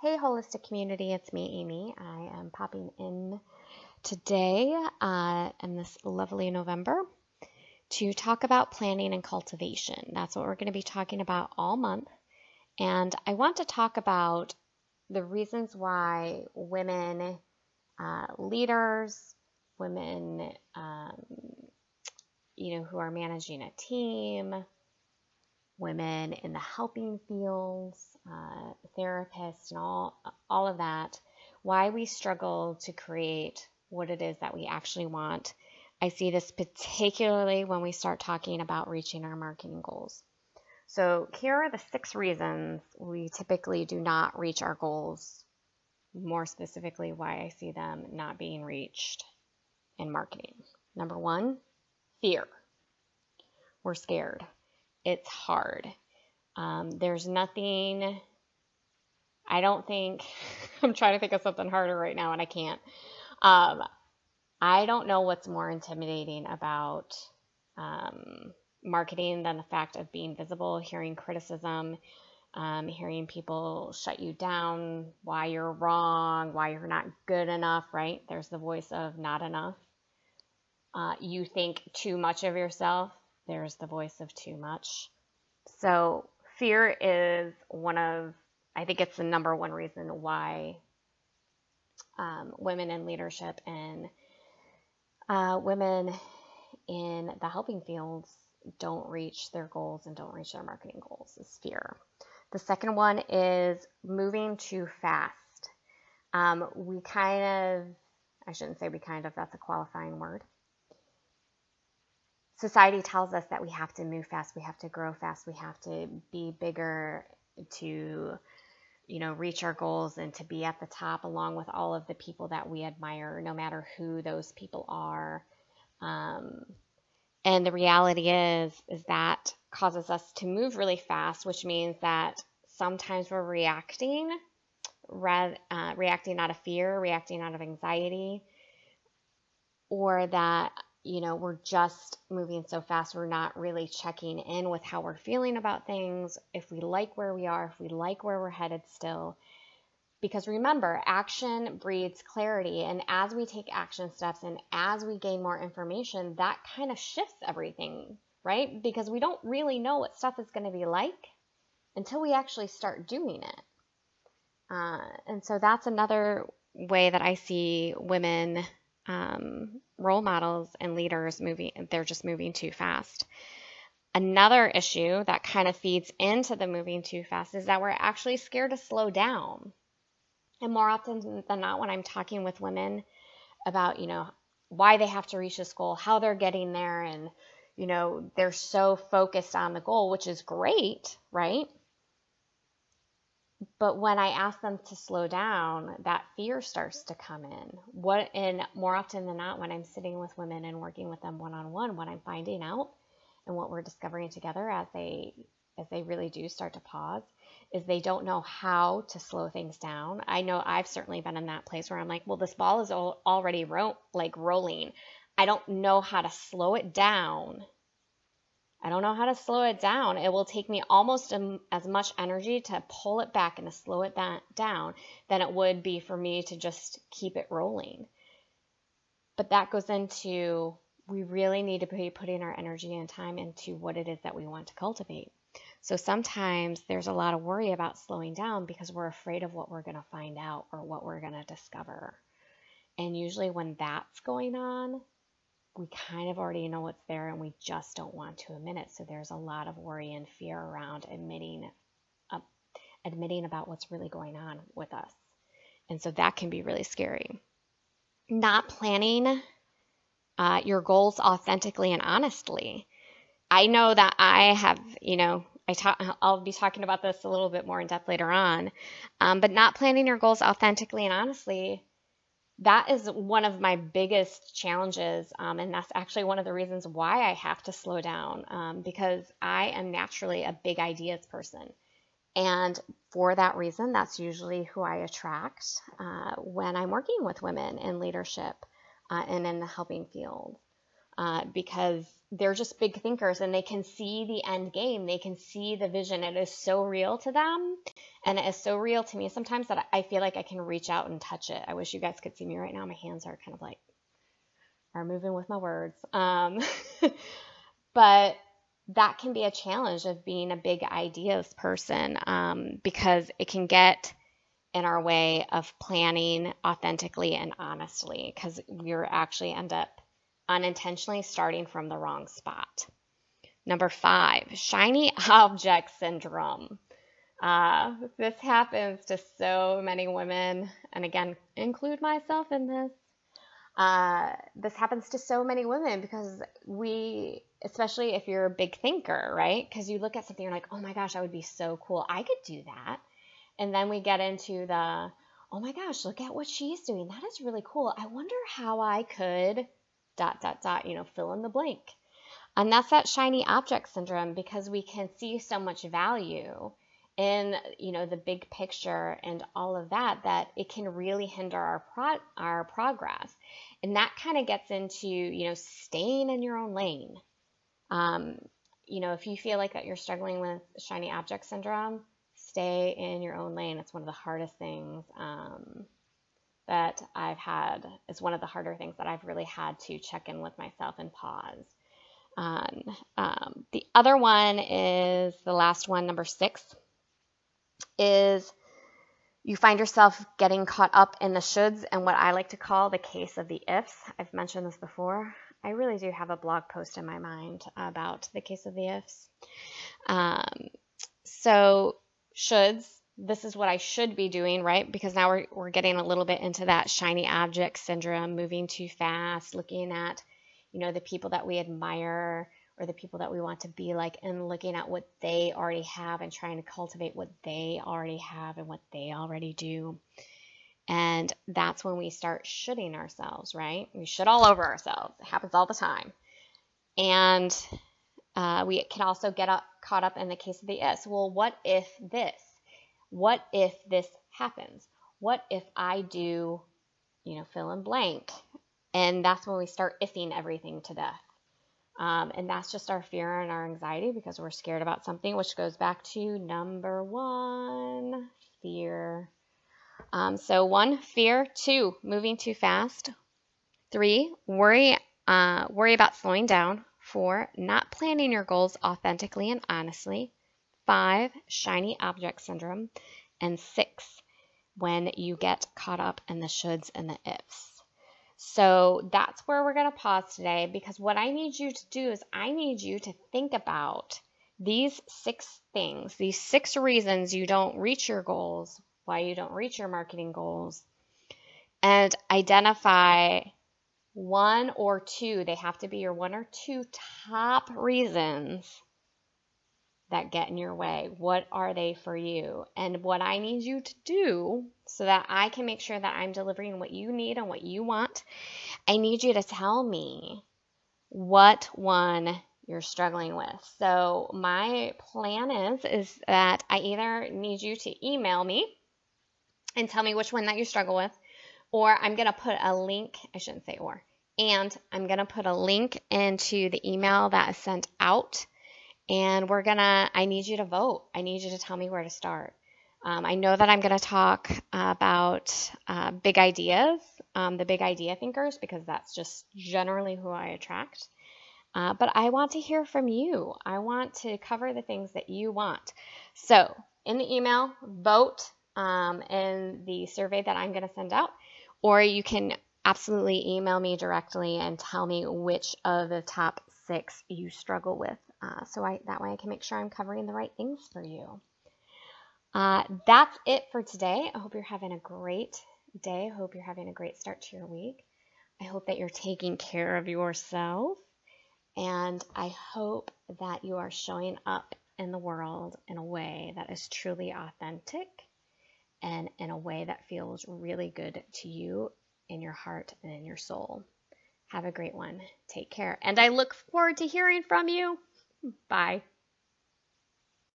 Hey, holistic community, it's me, Amy. I am popping in today uh, in this lovely November to talk about planning and cultivation. That's what we're going to be talking about all month. And I want to talk about the reasons why women uh, leaders, women, um, you know, who are managing a team, women in the helping fields, uh, therapists, and all all of that, why we struggle to create what it is that we actually want. I see this particularly when we start talking about reaching our marketing goals. So, here are the six reasons we typically do not reach our goals. More specifically, why I see them not being reached in marketing. Number one, fear. We're scared it's hard. Um, there's nothing, I don't think, I'm trying to think of something harder right now and I can't. Um, I don't know what's more intimidating about um, marketing than the fact of being visible, hearing criticism, um, hearing people shut you down, why you're wrong, why you're not good enough, right? There's the voice of not enough. Uh, you think too much of yourself there's the voice of too much. So, fear is one of, I think it's the number one reason why um, women in leadership and uh, women in the helping fields don't reach their goals and don't reach their marketing goals is fear. The second one is moving too fast. Um, we kind of, I shouldn't say we kind of, that's a qualifying word society tells us that we have to move fast, we have to grow fast, we have to be bigger to you know reach our goals and to be at the top along with all of the people that we admire no matter who those people are. Um, and the reality is is that causes us to move really fast which means that sometimes we're reacting rather, uh, reacting out of fear reacting out of anxiety or that you know, we're just moving so fast, we're not really checking in with how we're feeling about things, if we like where we are, if we like where we're headed still. Because remember, action breeds clarity. And as we take action steps and as we gain more information, that kind of shifts everything, right? Because we don't really know what stuff is going to be like until we actually start doing it. Uh, and so that's another way that I see women um, role models and leaders moving, they're just moving too fast. Another issue that kind of feeds into the moving too fast is that we're actually scared to slow down. And more often than not, when I'm talking with women about, you know, why they have to reach this goal, how they're getting there, and, you know, they're so focused on the goal, which is great, right? But when I ask them to slow down, that fear starts to come in. What and more often than not, when I'm sitting with women and working with them one on one, what I'm finding out and what we're discovering together as they as they really do start to pause is they don't know how to slow things down. I know I've certainly been in that place where I'm like, well, this ball is already ro- like rolling. I don't know how to slow it down I don't know how to slow it down. It will take me almost as much energy to pull it back and to slow it down than it would be for me to just keep it rolling. But that goes into we really need to be putting our energy and time into what it is that we want to cultivate. So sometimes there's a lot of worry about slowing down because we're afraid of what we're going to find out or what we're going to discover. And usually, when that's going on, we kind of already know what's there and we just don't want to admit it. So there's a lot of worry and fear around admitting uh, admitting about what's really going on with us. And so that can be really scary. Not planning uh, your goals authentically and honestly. I know that I have, you know, I talk, I'll be talking about this a little bit more in depth later on, um, but not planning your goals authentically and honestly that is one of my biggest challenges. Um, and that's actually one of the reasons why I have to slow down um, because I am naturally a big ideas person. And for that reason, that's usually who I attract uh, when I'm working with women in leadership uh, and in the helping field. Uh, because they're just big thinkers and they can see the end game. They can see the vision. It is so real to them. And it is so real to me sometimes that I feel like I can reach out and touch it. I wish you guys could see me right now. My hands are kind of like, are moving with my words. Um, but that can be a challenge of being a big ideas person um, because it can get in our way of planning authentically and honestly because we're actually end up unintentionally starting from the wrong spot. Number five, shiny object syndrome. Uh, this happens to so many women, and again, include myself in this. Uh, this happens to so many women because we, especially if you're a big thinker, right? Because you look at something, you're like, oh my gosh, that would be so cool. I could do that. And then we get into the, oh my gosh, look at what she's doing. That is really cool. I wonder how I could dot, dot, dot, you know, fill in the blank. And that's that shiny object syndrome because we can see so much value in, you know, the big picture and all of that, that it can really hinder our, pro- our progress. And that kind of gets into, you know, staying in your own lane. Um, you know, if you feel like that you're struggling with shiny object syndrome, stay in your own lane. It's one of the hardest things. Um, that I've had is one of the harder things that I've really had to check in with myself and pause. Um, um, the other one is the last one, number six, is you find yourself getting caught up in the shoulds and what I like to call the case of the ifs. I've mentioned this before. I really do have a blog post in my mind about the case of the ifs. Um, so, shoulds this is what I should be doing, right? Because now we're, we're getting a little bit into that shiny object syndrome, moving too fast, looking at, you know, the people that we admire or the people that we want to be like and looking at what they already have and trying to cultivate what they already have and what they already do. And that's when we start shooting ourselves, right? We should all over ourselves. It happens all the time. And uh, we can also get up, caught up in the case of the is. Well, what if this? What if this happens? What if I do, you know, fill in blank? And that's when we start ifing everything to death. Um, and that's just our fear and our anxiety because we're scared about something, which goes back to number one fear. Um, so, one, fear. Two, moving too fast. Three, worry, uh, worry about slowing down. Four, not planning your goals authentically and honestly. Five, shiny object syndrome. And six, when you get caught up in the shoulds and the ifs. So that's where we're going to pause today because what I need you to do is I need you to think about these six things, these six reasons you don't reach your goals, why you don't reach your marketing goals, and identify one or two, they have to be your one or two top reasons that get in your way? What are they for you? And what I need you to do so that I can make sure that I'm delivering what you need and what you want, I need you to tell me what one you're struggling with. So my plan is is that I either need you to email me and tell me which one that you struggle with or I'm going to put a link, I shouldn't say or, and I'm going to put a link into the email that is sent out and we're gonna, I need you to vote. I need you to tell me where to start. Um, I know that I'm going to talk about uh, big ideas, um, the big idea thinkers, because that's just generally who I attract. Uh, but I want to hear from you. I want to cover the things that you want. So, in the email, vote um, in the survey that I'm going to send out, or you can absolutely email me directly and tell me which of the top six you struggle with uh, so I, that way I can make sure I'm covering the right things for you. Uh, that's it for today. I hope you're having a great day. I hope you're having a great start to your week. I hope that you're taking care of yourself. And I hope that you are showing up in the world in a way that is truly authentic and in a way that feels really good to you in your heart and in your soul. Have a great one. Take care. And I look forward to hearing from you. Bye.